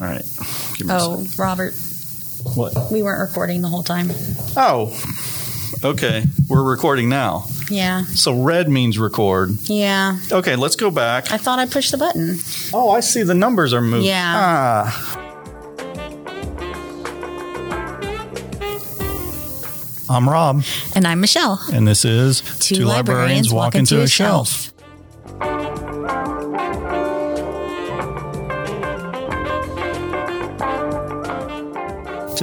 All right. Give me a Oh, Robert. What? we weren't recording the whole time. Oh. Okay. We're recording now. Yeah, So red means record. yeah. Okay, let's go back. I thought I pushed the button. Oh, I see the numbers are moving. Yeah. Ah. I'm Rob, And I'm Michelle. and this is Two, librarians, walk into a shelf.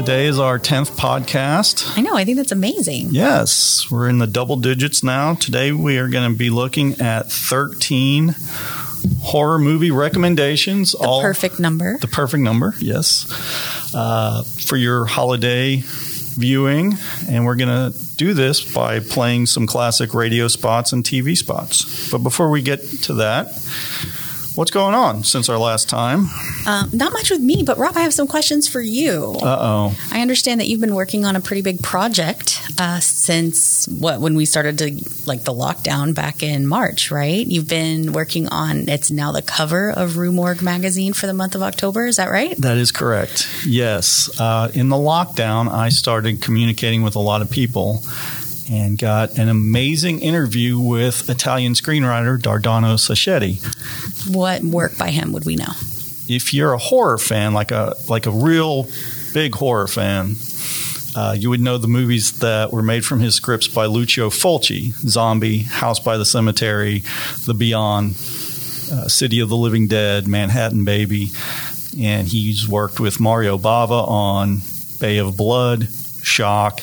Today is our 10th podcast. I know. I think that's amazing. Yes, we're in the double digits now. Today we are going to be looking at 13 horror movie recommendations. The perfect number. The perfect number, yes, uh, for your holiday viewing. And we're going to do this by playing some classic radio spots and TV spots. But before we get to that, what's going on since our last time? Um, not much with me, but Rob, I have some questions for you. Uh oh. I understand that you've been working on a pretty big project uh, since what when we started to like the lockdown back in March, right? You've been working on it's now the cover of Rue Morgue magazine for the month of October. Is that right? That is correct. Yes. Uh, in the lockdown, I started communicating with a lot of people and got an amazing interview with Italian screenwriter Dardano Sacchetti. What work by him would we know? If you're a horror fan, like a like a real big horror fan, uh, you would know the movies that were made from his scripts by Lucio Fulci: Zombie, House by the Cemetery, The Beyond, uh, City of the Living Dead, Manhattan Baby, and he's worked with Mario Bava on Bay of Blood, Shock,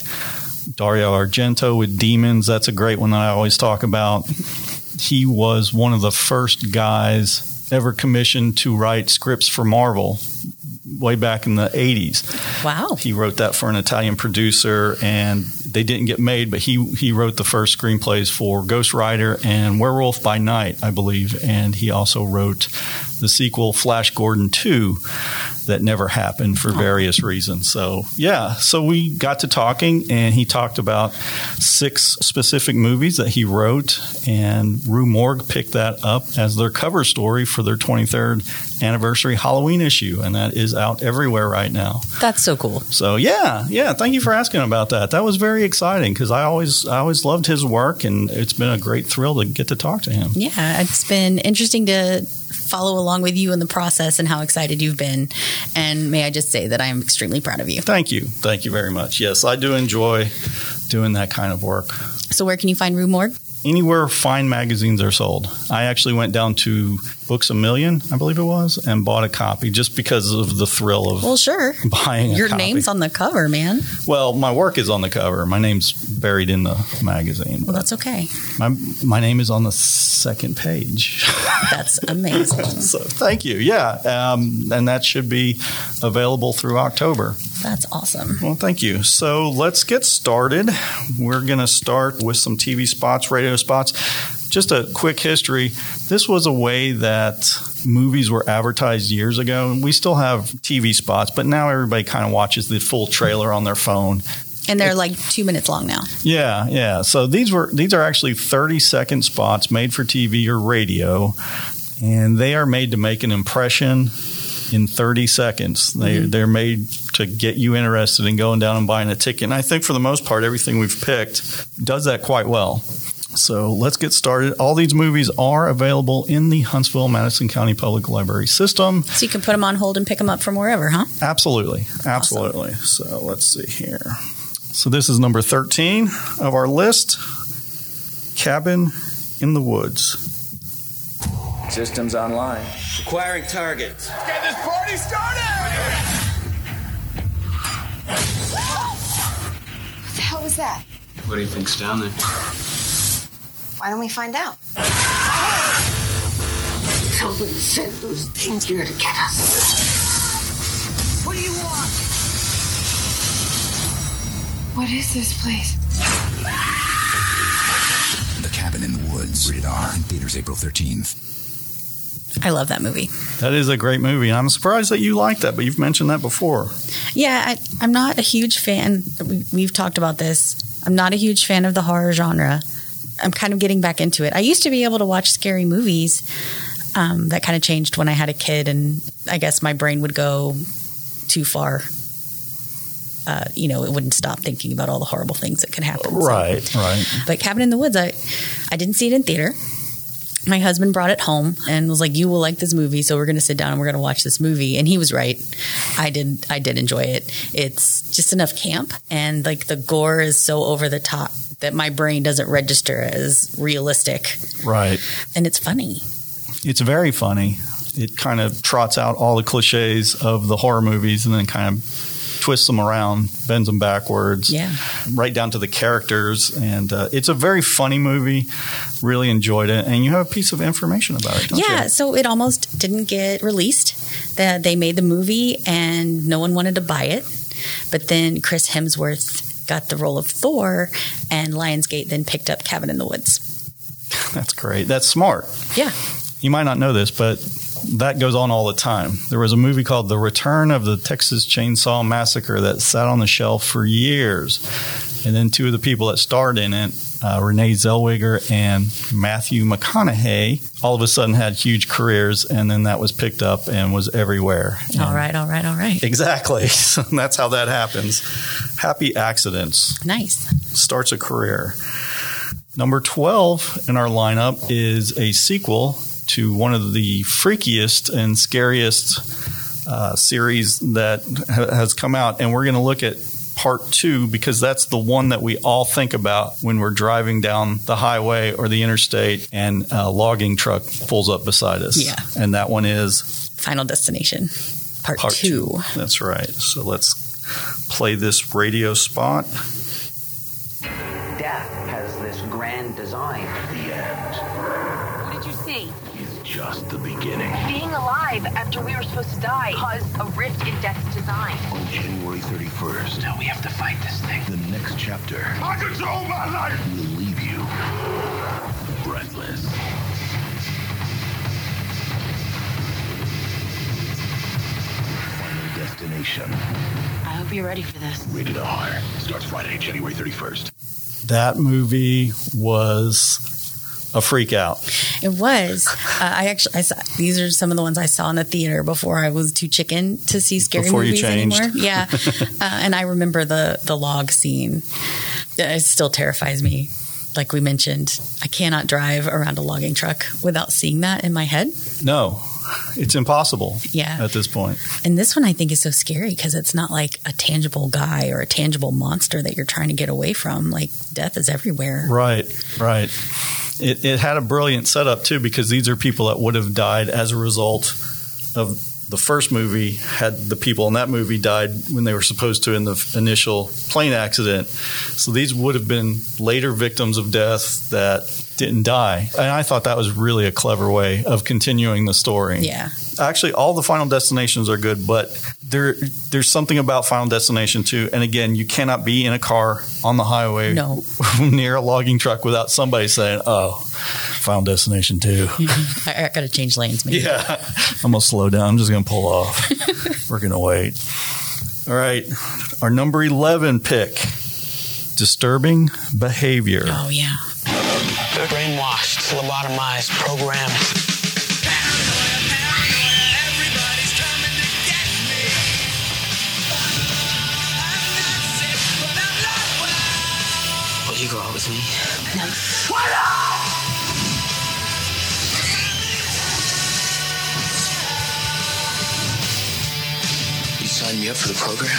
Dario Argento with Demons. That's a great one that I always talk about. He was one of the first guys ever commissioned to write scripts for Marvel way back in the 80s. Wow. He wrote that for an Italian producer, and they didn't get made. But he he wrote the first screenplays for Ghost Rider and Werewolf by Night, I believe, and he also wrote the sequel Flash Gordon Two that never happened for various oh. reasons. So yeah, so we got to talking, and he talked about six specific movies that he wrote, and Rue Morgue picked that up as their cover story for their 23rd anniversary Halloween issue, and that is out everywhere right now. That's so cool. So yeah, yeah. Thank you for asking about that. That was very exciting because I always, I always loved his work, and it's been a great thrill to get to talk to him. Yeah, it's been interesting to follow along with you in the process and how excited you've been. And may I just say that I am extremely proud of you. Thank you, thank you very much. Yes, I do enjoy doing that kind of work. So, where can you find Rue Morgue? Anywhere fine magazines are sold. I actually went down to Books a Million, I believe it was, and bought a copy just because of the thrill of Well, sure. buying a Your name's on the cover, man. well, my work is on the cover. My name's buried in the magazine. Well, that's okay. My my name is on the second page. That's amazing. So thank you. Yeah, um, and that should be available through October. That's awesome. Well, thank you. So let's get started. We're going to start with some TV spots, radio spots. Just a quick history. This was a way that movies were advertised years ago. and We still have TV spots, but now everybody kind of watches the full trailer on their phone. And they're like two minutes long now. Yeah, yeah. So these were these are actually 30 second spots made for TV or radio, and they are made to make an impression in 30 seconds. They mm-hmm. they're made to get you interested in going down and buying a ticket. And I think for the most part everything we've picked does that quite well. So let's get started. All these movies are available in the Huntsville Madison County Public Library system. So you can put them on hold and pick them up from wherever, huh? Absolutely. Absolutely. So let's see here. So this is number 13 of our list Cabin in the Woods. Systems online. Acquiring targets. Get this party started! What the hell was that? What do you think's down there? Why don't we find out? Somebody sent those things here to get us. What do you want? What is this place? The Cabin in the Woods. Rated R. In theaters April 13th. I love that movie. That is a great movie. I'm surprised that you like that, but you've mentioned that before. Yeah, I, I'm not a huge fan. We, we've talked about this. I'm not a huge fan of the horror genre. I'm kind of getting back into it. I used to be able to watch scary movies, Um, that kind of changed when I had a kid, and I guess my brain would go too far. Uh, you know, it wouldn't stop thinking about all the horrible things that could happen. So- Right, right. but Cabin in the Woods, I, I didn't see it in theater. My husband brought it home and was like, "You will like this movie, so we're going to sit down and we're going to watch this movie." And he was right. I did. I did enjoy it. It's just enough camp, and like the gore is so over the top that my brain doesn't register as realistic, Right. and it's funny. It's very funny. It kind of trots out all the cliches of the horror movies and then kind of twists them around, bends them backwards, Yeah. right down to the characters. And uh, it's a very funny movie. Really enjoyed it. And you have a piece of information about it, don't yeah, you? so it almost didn't get released. That they made the movie and no one wanted to buy it. But then Chris Hemsworth got the role of Thor, and Lionsgate then picked up Cabin in the Woods. That's great. That's smart. Yeah, You might not know this, but that goes on all the time. There was a movie called The Return of the Texas Chainsaw Massacre that sat on the shelf for years. And then two of the people that starred in it, uh, Renee Zellweger and Matthew McConaughey, all of a sudden had huge careers. And then that was picked up and was everywhere. all And- right, all right, all right. Exactly. That's how that happens. Happy accidents Nice. starts a career. Number 12 in our lineup is a sequel to one of the freakiest and scariest uh, series that ha- has come out. And we're going to look at part two because that's the one that we all think about when we're driving down the highway or the interstate and a logging truck pulls up beside us. Yeah. And that one is Final Destination, part, part two. two. That's right. So let's play this radio spot. Alive after we were supposed to die caused a rift in death's design. On January 31st, Now we have to fight this thing. the next chapter I control my life will leave you breathless. Final Destination. I hope you're ready for this. Rated R. Starts Friday, January 31st. That movie was a freak out. It was. Uh, I actually, I saw, these are some of the ones I saw in the theater before I was too chicken to see scary Before you movies anymore. Yeah, uh, and I remember the the log scene. It still terrifies me. Like we mentioned, I cannot drive around a logging truck without seeing that in my head. No, it's impossible Yeah. at this point. And this one I think is so scary because it's not like a tangible guy or a tangible monster that you're trying to get away from. Like death is everywhere. Right, right. It, it had a brilliant setup too because these are people that would have died as a result of the first movie. Had the people in that movie died when they were supposed to in the initial plane accident, so these would have been later victims of death that didn't die. And I thought that was really a clever way of continuing the story. Yeah. actually all the final destinations are good but there there's something about final destination two and again you cannot be in a car on the highway No. near a logging truck without somebody saying oh final destination two I, I got to change lanes. Maybe. yeah i'm gonna slow down i'm just gonna pull off we're gonna wait all right our number 11 pick disturbing behavior Oh yeah. Brainwashed, lobotomized, programmed. Will you go out with me? What? You signed me up for the program?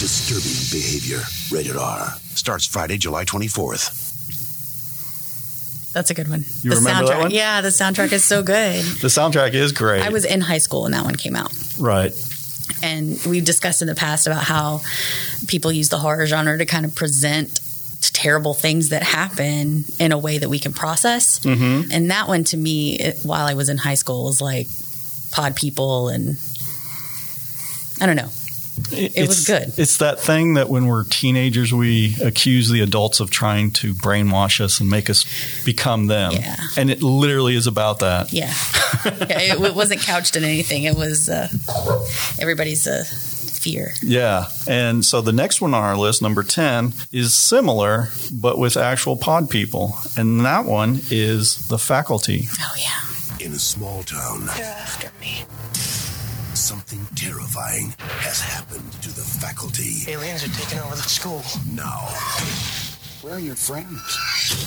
Disturbing behavior. Rated R. Starts Friday, July 24th. That's a good one. You the remember soundtrack, that one? Yeah, the soundtrack is so good. the soundtrack is great I was in high school when that one came out. right And we've discussed in the past about how people use the horror genre to kind of present terrible things that happen in a way that we can process. mm-hmm. And that one to me, it, while I was in high school, was like pod people and I don't know. It, was good. It's that thing that when we're teenagers, we accuse the adults of trying to brainwash us and make us become them. Yeah. And it literally is about that. Yeah. yeah it, it wasn't couched in anything. It was uh, everybody's uh, fear. Yeah. And so the next one on our list, number 10, is similar, but with actual pod people. And that one is The Faculty. Oh, yeah. In a small town, They're after me. Something terrifying has happened to the faculty. Aliens are taking over the school. Now, Where are your friends?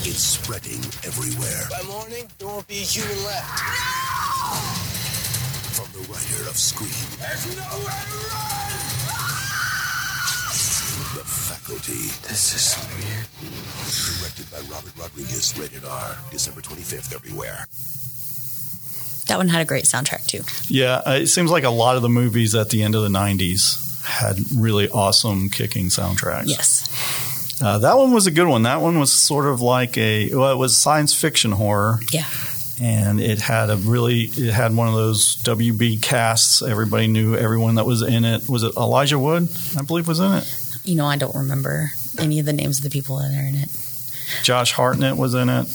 it's spreading everywhere. By morning, there won't be a human left. No! From the writer of Scream, There's nowhere to run! The Faculty, This is weird. directed by Robert Rodriguez, rated R, December 25th everywhere. That one had a great soundtrack too. Yeah, it seems like a lot of the movies at the end of the 90s had really awesome kicking soundtracks. Yes. Uh, that one was a good one. That one was sort of like a, well, it was science fiction horror. Yeah. And it had a really, it had one of those WB casts. Everybody knew everyone that was in it. Was it Elijah Wood? I believe was in it. You know, I don't remember any of the names of the people that are in it. Josh Hartnett was in it.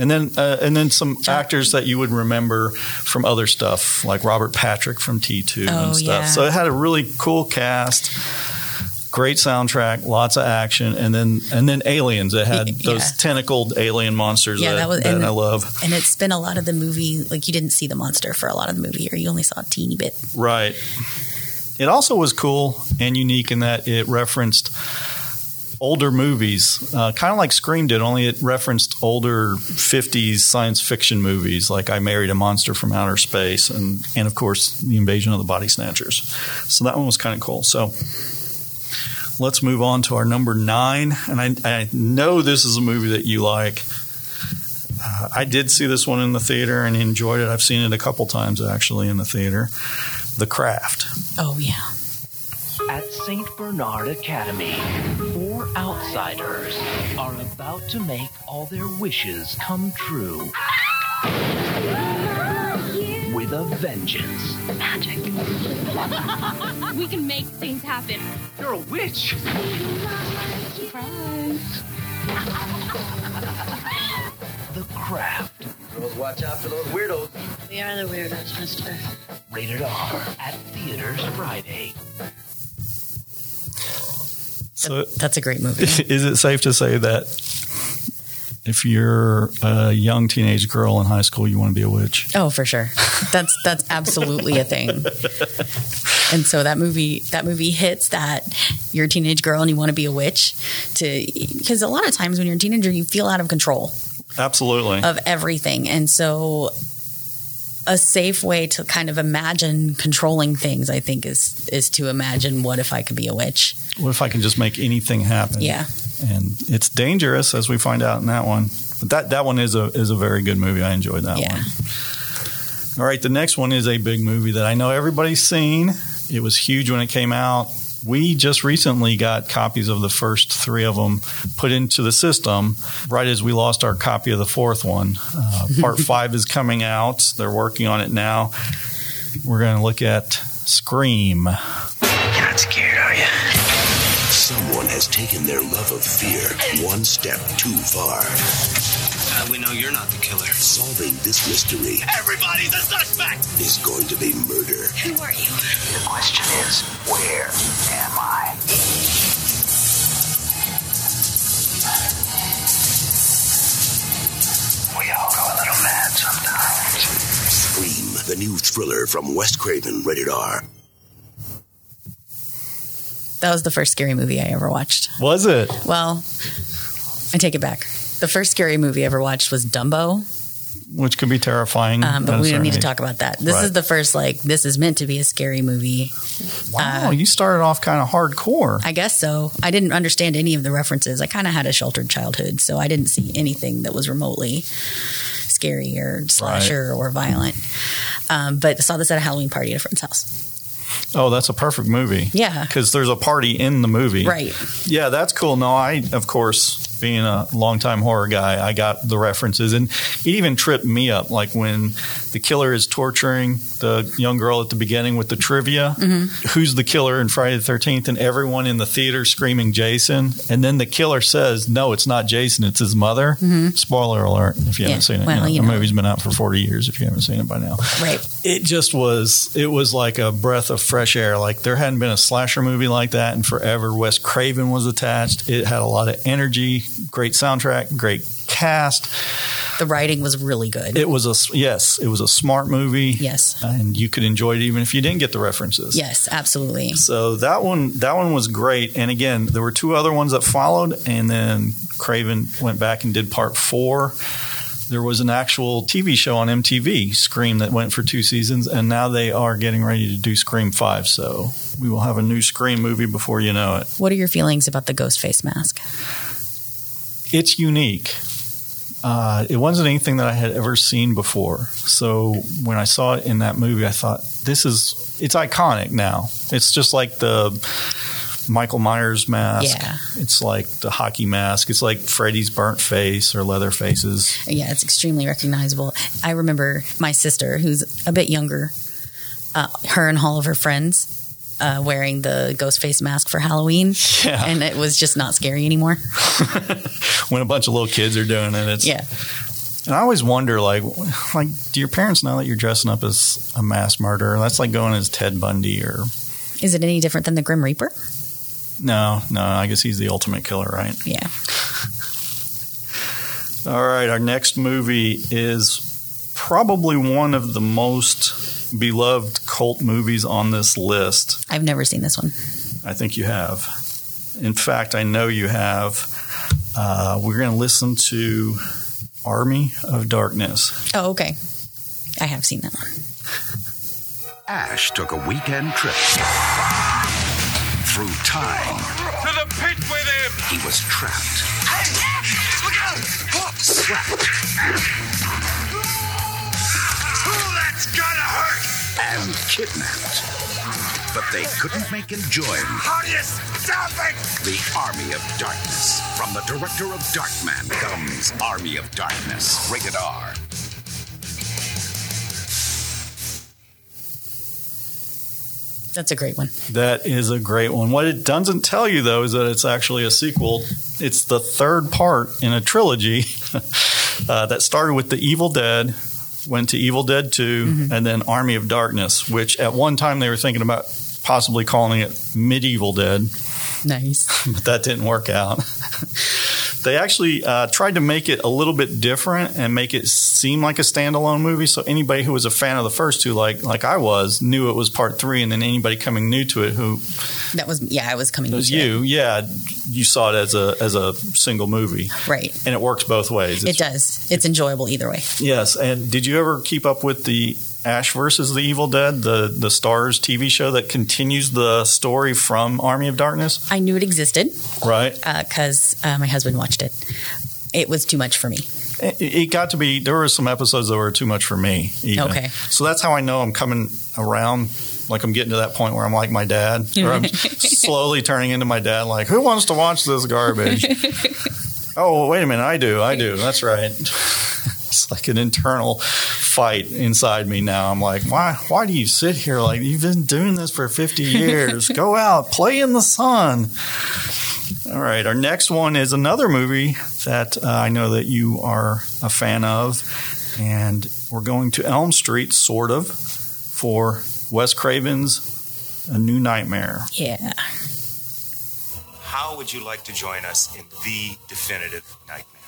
And then, uh, and then some actors that you would remember from other stuff, like Robert Patrick from T2 Oh, and stuff. yeah. So it had a really cool cast, great soundtrack, lots of action, and then and then aliens. It had those yeah. tentacled alien monsters Yeah, that, that was- that and- I love. And it's been a lot of the movie, like you didn't see the monster for a lot of the movie, or you only saw a teeny bit. Right. It also was cool and unique in that it referenced older movies, uh, kind of like Scream did, only it referenced older 50s science fiction movies like I Married a Monster from Outer Space and, and of course, The Invasion of the Body Snatchers. So that one was kind of cool. So let's move on to our number nine. And I, I know this is a movie that you like. Uh, I did see this one in the theater and enjoyed it. I've seen it a couple times actually in the theater. The Craft. Oh yeah. At St. Bernard Academy, four outsiders are about to make all their wishes come true. With a vengeance. Magic. we can make things happen. You're a witch! The Craft. Girls, watch out for those weirdos. We are the weirdos, mister. Rated R at theaters Friday. So That's a great movie. is it safe to say that if you're a young teenage girl in high school, you want to be a witch? Oh, for sure. That's that's absolutely a thing. And so that movie that movie hits that you're a teenage girl and you want to be a witch to because a lot of times when you're a teenager you feel out of control Absolutely. of everything. And so a safe way to kind of imagine controlling things I think is is to imagine what if I could be a witch. what if I can just make anything happen? Yeah. And it's dangerous, as we find out in that one. But that, that one is a is a very good movie. I enjoyed that Yeah. one. All right, the next one is a big movie that I know everybody's seen. It was huge when it came out. We just recently got copies of the first three of them put into the system right as we lost our copy of the fourth one. Uh, part five is coming out. They're working on it now. We're going to look at Scream. You're not scared, are you? Someone has taken their love of fear one step too far. How do we know you're not the killer? Solving this mystery Everybody's a suspect! is going to be murder. Who are you? The question is, where am I? We all go a little mad sometimes. Scream, the new thriller from Wes Craven, rated R. That was the first scary movie I ever watched. Was it? Well, I take it back. The first scary movie I ever watched was Dumbo, Which could be terrifying. um, but we don't need to talk about that. This Right. is the first like this is meant to be a scary movie. Wow, Uh, you started off kind of hardcore. I guess so. I didn't understand any of the references. I kind of had a sheltered childhood, so I didn't see anything that was remotely scary or slasher or violent. Um, but I saw this at a Halloween party at a friend's house. Oh, that's a perfect movie. Yeah. Because there's a party in the movie. Right. Yeah, that's cool. No, I, of course, being a longtime horror guy, I got the references. And it even tripped me up. Like when the killer is torturing the young girl at the beginning with the trivia Mm-hmm. who's the killer in Friday the 13th? And everyone in the theater screaming Jason. And then the killer says, no, it's not Jason, it's his mother. Spoiler alert if you Mm-hmm. Yeah, haven't seen it. well, You know, you the know. movie's been out for 40 years if you haven't seen it by now Right. it just was it was like a breath of fresh air like there hadn't been a slasher movie like that in forever wes craven was attached it had a lot of energy great soundtrack great cast. The writing was really good. It was a yes, it was a smart movie. Yes. and you could enjoy it even if you didn't get the references. yes, absolutely. So that one, that one was great. And again, there were two other ones that followed, and then Craven went back and did part four. There was an actual TV show on MTV, Scream, that went for two seasons, and now they are getting ready to do Scream Five. So we will have a new Scream movie before you know it. What are your feelings about the ghost face mask? It's unique. Uh, it wasn't anything that I had ever seen before. So when I saw it in that movie, I thought, this is, it's iconic now. It's just like the Michael Myers mask. Yeah. It's like the hockey mask. It's like Freddy's burnt face or leather faces. Yeah, it's extremely recognizable. I remember my sister, who's a bit younger, uh, her and all of her friends uh, wearing the ghost face mask for Halloween. Yeah. And it was just not scary anymore. when a bunch of little kids are doing it, it's Yeah. And I always wonder, like, like, do your parents know that you're dressing up as a mass murderer? That's like going as Ted Bundy or Is it any different than the Grim Reaper? no, no. I guess he's the ultimate killer, right? Yeah. All right, our next movie is probably one of the most beloved cult movies on this list. I've never seen this one. I think you have. In fact, I know you have. Uh, we're going to listen to Army of Darkness. Oh, okay. I have seen that one. Ash took a weekend trip through time. To the pit with him! He was trapped, Look out! slapped, That's gotta hurt! and kidnapped. But they couldn't make him join How do you stop it? the Army of Darkness. From the director of Darkman comes Army of Darkness, rated R. That's a great one. That is a great one. What it doesn't tell you, though, is that it's actually a sequel. It's the third part in a trilogy uh, that started with The Evil Dead, went to Evil Dead 2, mm-hmm. and then Army of Darkness, which at one time they were thinking about possibly calling it Medieval Dead, Nice. but that didn't work out. they actually uh, tried to make it a little bit different and make it seem like a standalone movie. So anybody who was a fan of the first two, like like I was, knew it was part three, and then anybody coming new to it who That was yeah. I was coming. it was you, yeah, you saw it as a as a single movie, right? and it works both ways. It does. It's enjoyable either way. Yes, and did you ever keep up with the Ash versus the Evil Dead, the the Starz TV show that continues the story from Army of Darkness? I knew it existed Right. because uh, my husband watched it. It was too much for me. It, it got to be there were some episodes that were too much for me. even. Okay. so that's how I know I'm coming around. Like I'm getting to that point where I'm like my dad, or I'm slowly turning into my dad. Like, who wants to watch this garbage? oh, wait a minute, I do, I do. That's right. it's like an internal fight inside me now. I'm like, why? Why do you sit here like you've been doing this for 50 years? Go out, play in the sun. All right, our next one is another movie that uh, I know that you are a fan of, and we're going to Elm Street, sort of, for Wes Craven's A New Nightmare. Yeah. How would you like to join us in the definitive nightmare?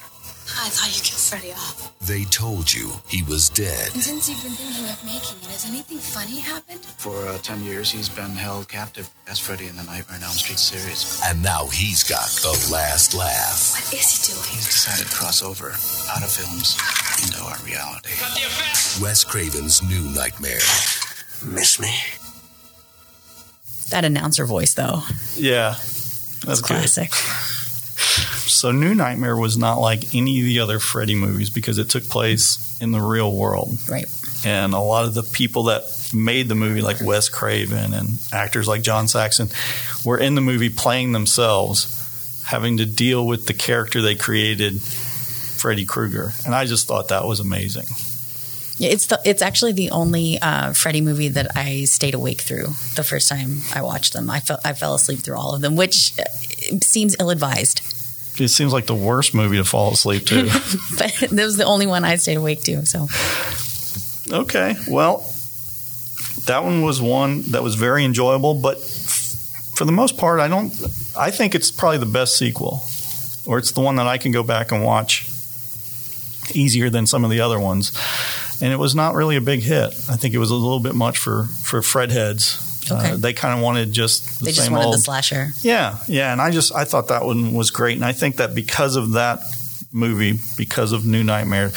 I thought you killed Freddy off. They told you he was dead. And since you've been thinking of making it, has anything funny happened? For uh, 10 years, he's been held captive as Freddy in the Nightmare on Elm Street series. And now he's got the last laugh. What is he doing? He's decided to cross over out of films into our reality. Wes Craven's new nightmare. Miss me? That announcer voice, though, Yeah, that's good. classic. So, New Nightmare was not like any of the other Freddy movies because it took place in the real world. Right. And a lot of the people that made the movie, like Wes Craven and actors like John Saxon, were in the movie playing themselves, having to deal with the character they created, Freddy Krueger. And I just thought that was amazing. Yeah, it's the it's actually the only uh, Freddy movie that I stayed awake through the first time I watched them. I fell I fell asleep through all of them, which uh, seems ill advised. It seems like the worst movie to fall asleep to. but that was the only one I stayed awake to. So Okay, well, that one was one that was very enjoyable, but f- for the most part, I don't. I think it's probably the best sequel, or it's the one that I can go back and watch easier than some of the other ones. And it was not really a big hit. I think it was a little bit much for for Fred heads. Okay. Uh, they kind of wanted just the They just wanted old the slasher. yeah, yeah, and I just I thought that one was great, and I think that because of that movie, because of New Nightmare,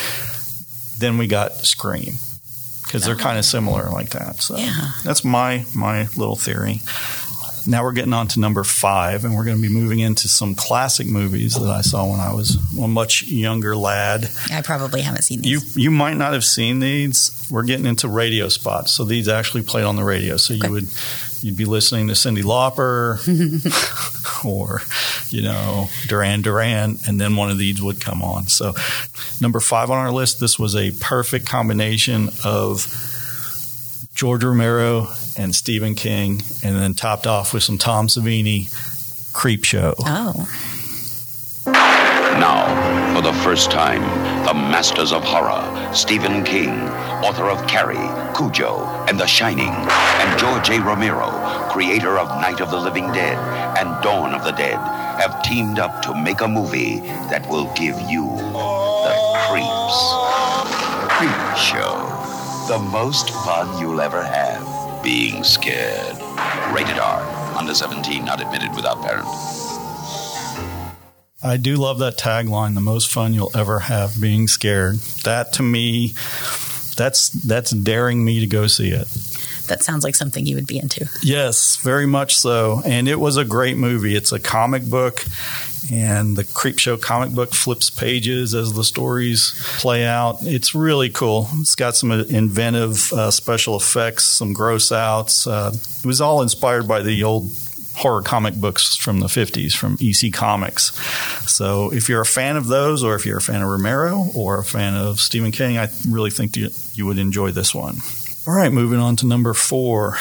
then we got Scream because they're kind of similar like that. So Yeah. that's my my little theory. Now we're getting on to number five, and we're going to be moving into some classic movies that I saw when I was a much younger lad. I probably haven't seen You these. you might not have seen these. We're getting into radio spots, so these actually played on the radio. So you would you'd be listening to Cyndi Lauper or you know Duran Duran, and then one of these would come on. So number five on our list, this was a perfect combination of George Romero and Stephen King, and then topped off with some Tom Savini. Creepshow. Oh, Now, for the first time, the masters of horror, Stephen King, author of Carrie, Cujo, and The Shining, and George A. Romero, creator of Night of the Living Dead and Dawn of the Dead, have teamed up to make a movie that will give you the creeps. Creepshow. The most fun you'll ever have being scared. Rated R. Under 17, not admitted without parent. I do love that tagline, the most fun you'll ever have being scared. That to me that's that's daring me to go see it. That sounds like something you would be into. Yes, very much so. And it was a great movie. It's a comic book and the Creepshow comic book flips pages as the stories play out. It's really cool. It's got some inventive uh, special effects, some gross outs. Uh, it was all inspired by the old horror comic books from the 50s from EC Comics. So if you're a fan of those, or if you're a fan of Romero or a fan of Stephen King, I really think you, you would enjoy this one. All right, moving on to number four.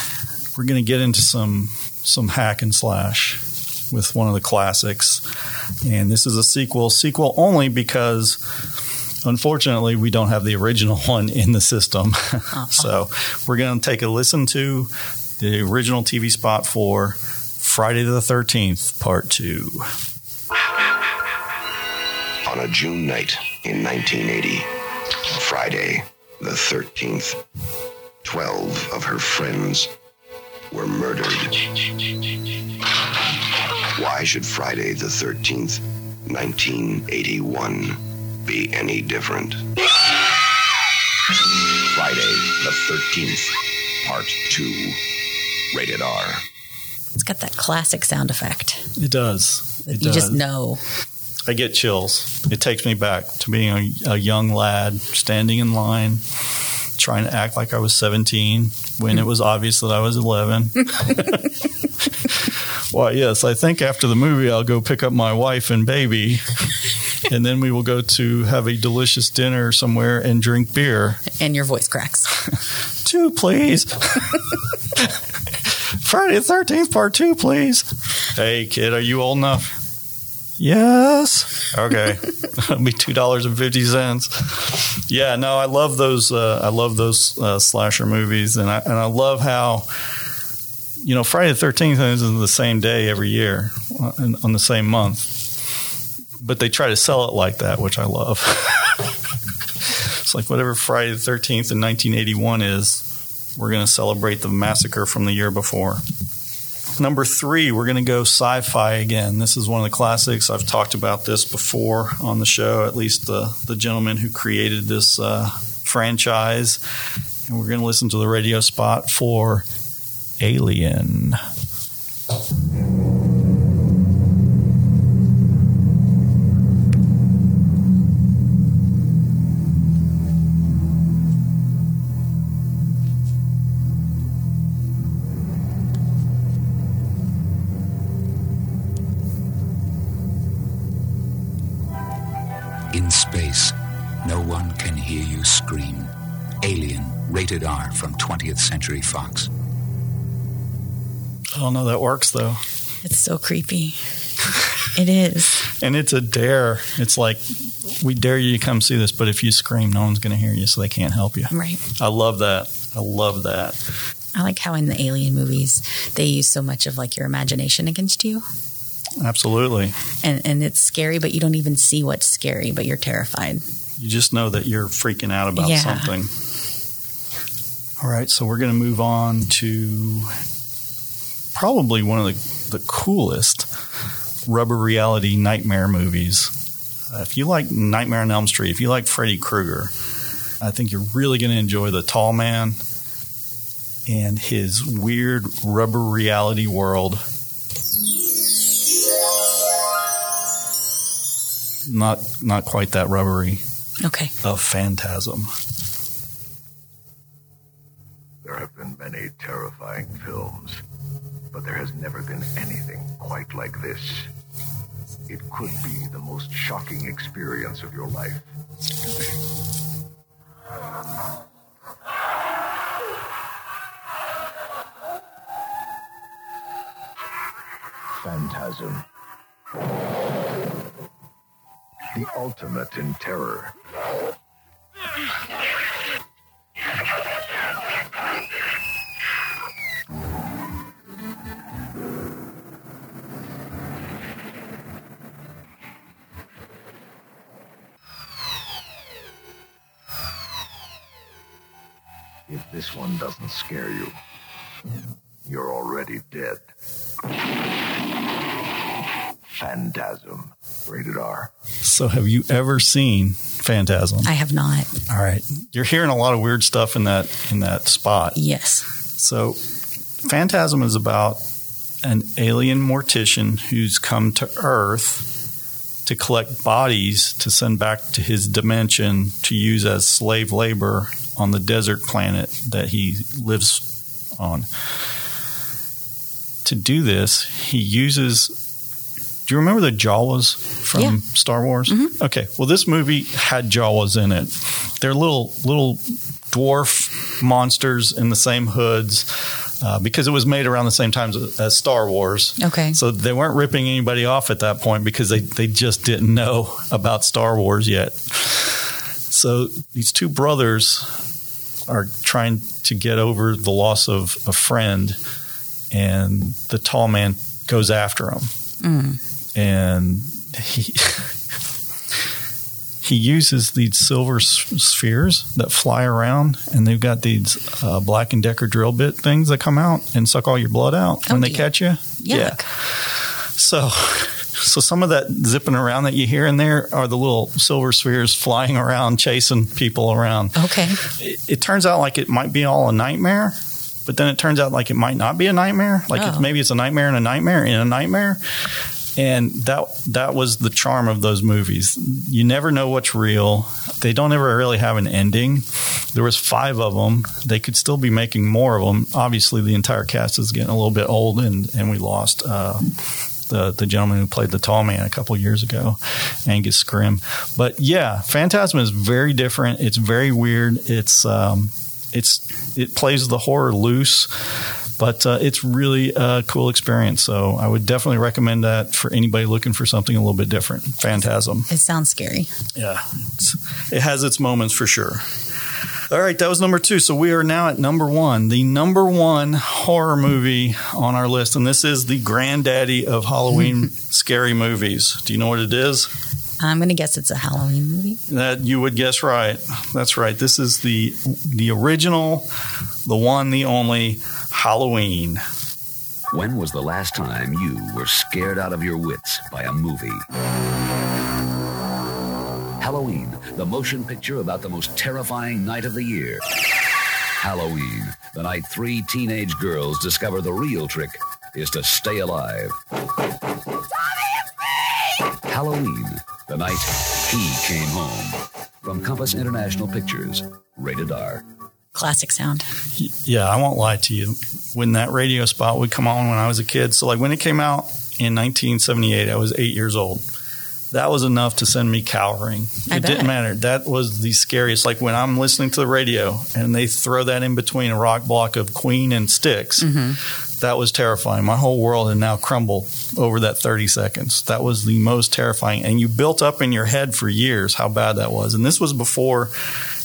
We're going to get into some some hack and slash with one of the classics, and this is a sequel. Sequel only because, unfortunately, we don't have the original one in the system. Uh-huh. so we're going to take a listen to the original TV spot for Friday the Thirteenth Part Two. On a June night in 1980, Friday the 13th, 12 of her friends were murdered. Why should Friday the 13th, 1981 be any different? Friday the 13th, Part 2, rated R. It's got that classic sound effect. It does. It you does. just know. I get chills. It takes me back to being a, a young lad standing in line, trying to act like I was 17 when it was obvious that I was 11. Why, yes, I think after the movie, I'll go pick up my wife and baby, and then we will go to have a delicious dinner somewhere and drink beer. And your voice cracks. Two, please. Friday the 13th, part two, please. Hey, kid, are you old enough? Yes. Okay. It'll be two dollars and fifty cents. Yeah. No, I love those. Uh, I love those uh, slasher movies, and I and I love how you know Friday the Thirteenth is the same day every year uh, on on the same month, but they try to sell it like that, which I love. it's like whatever Friday the Thirteenth in 1981 is, we're going to celebrate the massacre from the year before. Number three, we're going to go sci fi again. This is one of the classics. I've talked about this before on the show, at least the, the gentleman who created this uh, franchise. And we're going to listen to the radio spot for Alien. In space, no one can hear you scream. Alien, rated R from 20th Century Fox. I don't know that works though. It's so creepy. It is. And it's a dare. It's like, we dare you to come see this, but if you scream, no one's going to hear you, so they can't help you. Right. I love that. I love that. I like how in the alien movies they use so much of like your imagination against you. Absolutely. And and it's scary, but you don't even see what's scary, but you're terrified. you just know that you're freaking out about Yeah. something. All right, so we're going to move on to probably one of the, the coolest rubber reality nightmare movies. Uh, if you like Nightmare on Elm Street, if you like Freddy Krueger, I think you're really going to enjoy The Tall Man and his weird rubber reality world. Not not quite that rubbery Okay. of Phantasm. There have been many terrifying films, but there has never been anything quite like this. It could be the most shocking experience of your life. Phantasm. The ultimate in terror. If this one doesn't scare you, So, have you ever seen Phantasm? I have not. All right, you're hearing a lot of weird stuff in that in that spot. Yes. So, Phantasm is about an alien mortician who's come to Earth to collect bodies to send back to his dimension to use as slave labor on the desert planet that he lives on. To do this, he uses. Do you remember the Jawas from Yeah. Star Wars? Okay, well, this movie had Jawas in it. They're little little dwarf monsters in the same hoods uh, because it was made around the same time as, as Star Wars. Okay. So they weren't ripping anybody off at that point because they, they just didn't know about Star Wars yet. So these two brothers are trying to get over the loss of a friend, and the tall man goes after him. Mm. And he. He uses these silver s- spheres that fly around, and they've got these uh, Black and Decker drill bit things that come out and suck all your blood out when they catch you. Yeah. So, so some of that zipping around that you hear in there are the little silver spheres flying around, chasing people around. Okay. It, it turns out like it might be all a nightmare, but then it turns out like it might not be a nightmare. Like it's, Oh. maybe it's a nightmare and a nightmare in a nightmare. And that that was the charm of those movies. You never know what's real. They don't ever really have an ending. There was five of them. They could still be making more of them. Obviously, the entire cast is getting a little bit old, and and we lost uh, the the gentleman who played the tall man a couple years ago, Angus Scrimm. But yeah, Phantasm is very different. It's very weird. It's um, it's it plays the horror loose, but uh, it's really a cool experience. So I would definitely recommend that for anybody looking for something a little bit different. Phantasm. It sounds scary. Yeah, it's, it has its moments for sure. All right, that was number two. So we are now at number one, the number one horror movie on our list, and this is the granddaddy of Halloween scary movies. Do you know what it is? I'm going to guess it's a Halloween movie. That you would guess right. That's right. This is the the original, the one, the only Halloween. When was the last time you were scared out of your wits by a movie? Halloween, the motion picture about the most terrifying night of the year. Halloween, the night three teenage girls discover the real trick is to stay alive. Halloween, the night he came home. From Compass International Pictures, rated R. Classic sound. Yeah, I won't lie to you. When that radio spot would come on when I was a kid, so like when it came out in 1978, I was eight years old. That was enough to send me cowering. I it bet. didn't matter. That was the scariest. Like when I'm listening to the radio and they throw that in between a rock block of Queen and Styx, mm-hmm. that was terrifying. My whole world had now crumbled over that 30 seconds. That was the most terrifying. And you built up in your head for years how bad that was. And this was before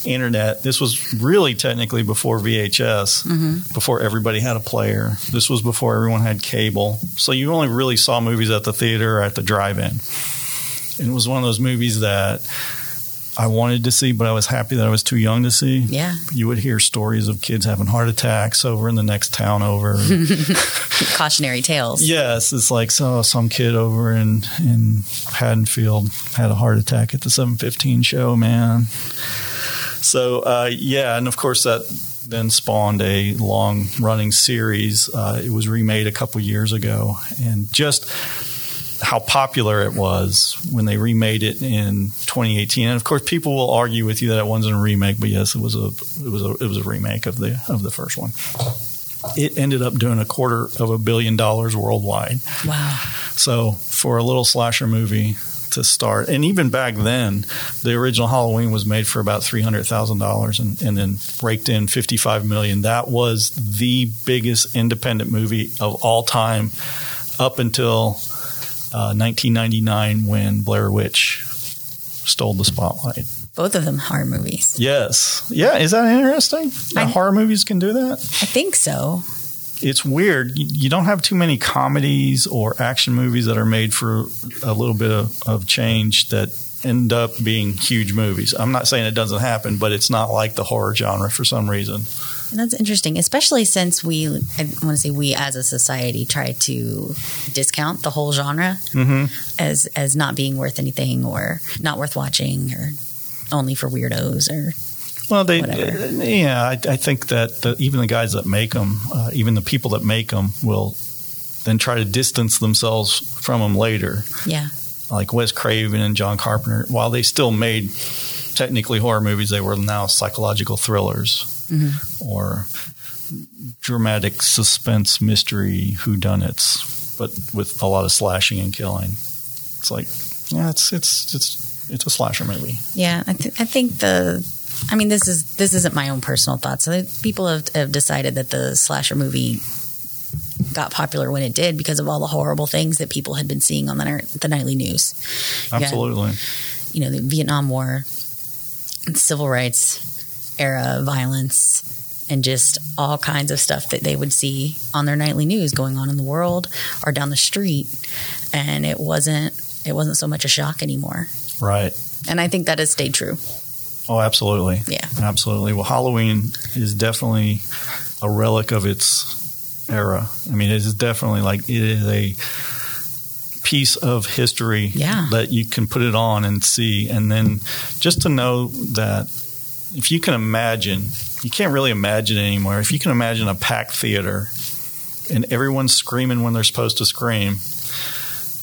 internet. This was really technically before VHS, mm-hmm. before everybody had a player. This was before everyone had cable. So you only really saw movies at the theater or at the drive in. And it was one of those movies that I wanted to see, but I was happy that I was too young to see. Yeah. You would hear stories of kids having heart attacks over in the next town over. Cautionary tales. yes, it's like so some kid over in in Haddonfield had a heart attack at the 715 show, man. So uh, yeah, and of course that then spawned a long running series. Uh, it was remade a couple years ago, and just how popular it was when they remade it in 2018. And of course, people will argue with you that it wasn't a remake, but yes, it was a it was a it was a remake of the of the first one. It ended up doing a quarter of a billion dollars worldwide. Wow. So for a little slasher movie to start, and even back then, the original Halloween was made for about three hundred thousand dollars, and and then raked in fifty five million. That was the biggest independent movie of all time, up until uh, 1999 when Blair Witch stole the spotlight. Both of them horror movies. Yes, yeah. Is that interesting? That horror movies can do that. I think so. It's weird. You, don't have too many comedies or action movies that are made for a little bit of, of change that end up being huge movies. I'm not saying it doesn't happen, but it's not like the horror genre for some reason. And that's interesting, especially since we, I want to say we as a society try to discount the whole genre Mm-hmm. as as not being worth anything or not worth watching or only for weirdos or Well, they, Whatever. yeah, I, I think that the, even the guys that make them, uh, even the people that make them, will then try to distance themselves from them later. yeah. like Wes Craven and John Carpenter, while they still made technically horror movies, they were now psychological thrillers Mhm. or dramatic suspense mystery whodunits, but with a lot of slashing and killing. It's like, yeah, it's it's it's it's a slasher movie. Yeah, I, th- I think the. I mean, this is this isn't my own personal thoughts. So people have, have decided that the slasher movie got popular when it did because of all the horrible things that people had been seeing on the, the nightly news. You got, Absolutely. you know, the Vietnam War, civil rights era violence, and just all kinds of stuff that they would see on their nightly news going on in the world or down the street, and it wasn't it wasn't so much a shock anymore. Right. And I think that has stayed true. Oh, absolutely. Yeah. Absolutely. Well, Halloween is definitely a relic of its era. I mean, it is definitely like it is a piece of history Yeah. that you can put it on and see. And then just to know that if you can imagine, you can't really imagine it anymore. If you can imagine a packed theater and everyone's screaming when they're supposed to scream,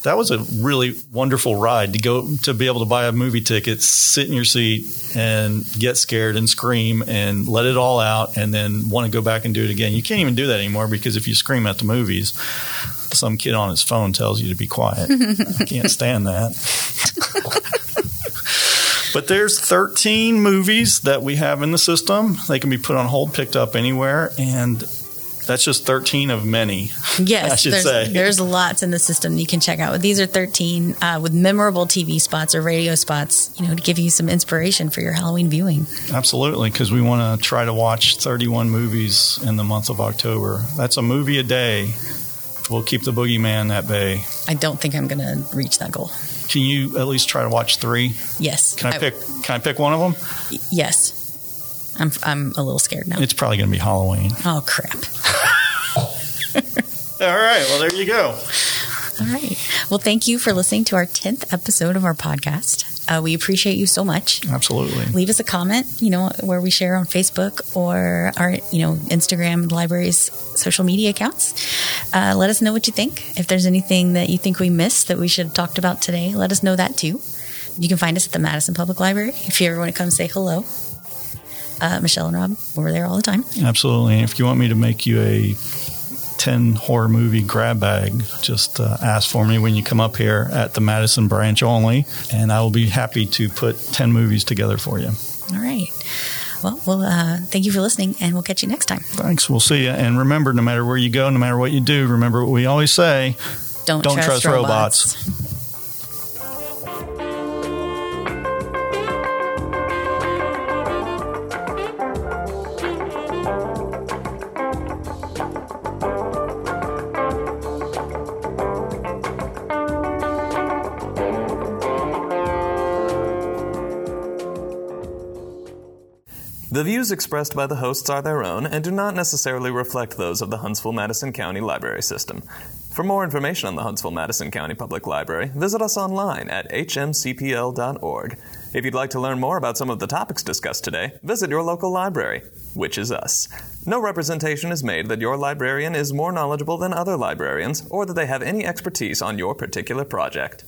that was a really wonderful ride to go to be able to buy a movie ticket, sit in your seat, and get scared and scream and let it all out, and then want to go back and do it again. You can't even do that anymore because if you scream at the movies, some kid on his phone tells you to be quiet. I can't stand that. But there's 13 movies that we have in the system. They can be put on hold, picked up anywhere, and that's just 13 of many. Yes, I should there's, say. there's lots in the system you can check out. These are 13 uh, with memorable TV spots or radio spots, you know, to give you some inspiration for your Halloween viewing. Absolutely, because we want to try to watch 31 movies in the month of October. That's a movie a day. We'll keep the boogeyman at bay. I don't think I'm going to reach that goal. Can you at least try to watch three? Yes. Can I pick? Can I pick one of them? y- Yes. I'm, I'm a little scared now. It's probably going to be Halloween. Oh, crap. All right. Well, there you go. All right. Well, thank you for listening to our 10th episode of our podcast. Uh, we appreciate you so much. Absolutely. Leave us a comment, you know, where we share on Facebook or our, you know, Instagram, the library's social media accounts. Uh, let us know what you think. If there's anything that you think we missed that we should have talked about today, let us know that too. You can find us at the Madison Public Library. If you ever want to come say hello, uh, Michelle and Rob, we're there all the time. Absolutely. And if you want me to make you a 10 horror movie grab bag, just uh, ask for me when you come up here at the Madison branch only, and I will be happy to put 10 movies together for you. All right. Well, well, uh, thank you for listening, and we'll catch you next time. Thanks. We'll see you. And remember, no matter where you go, no matter what you do, remember what we always say Don't, don't trust, trust robots. robots. Views expressed by the hosts are their own and do not necessarily reflect those of the Huntsville Madison County Library System. For more information on the Huntsville Madison County Public Library, visit us online at hmcpl.org. If you'd like to learn more about some of the topics discussed today, visit your local library, which is us. No representation is made that your librarian is more knowledgeable than other librarians or that they have any expertise on your particular project.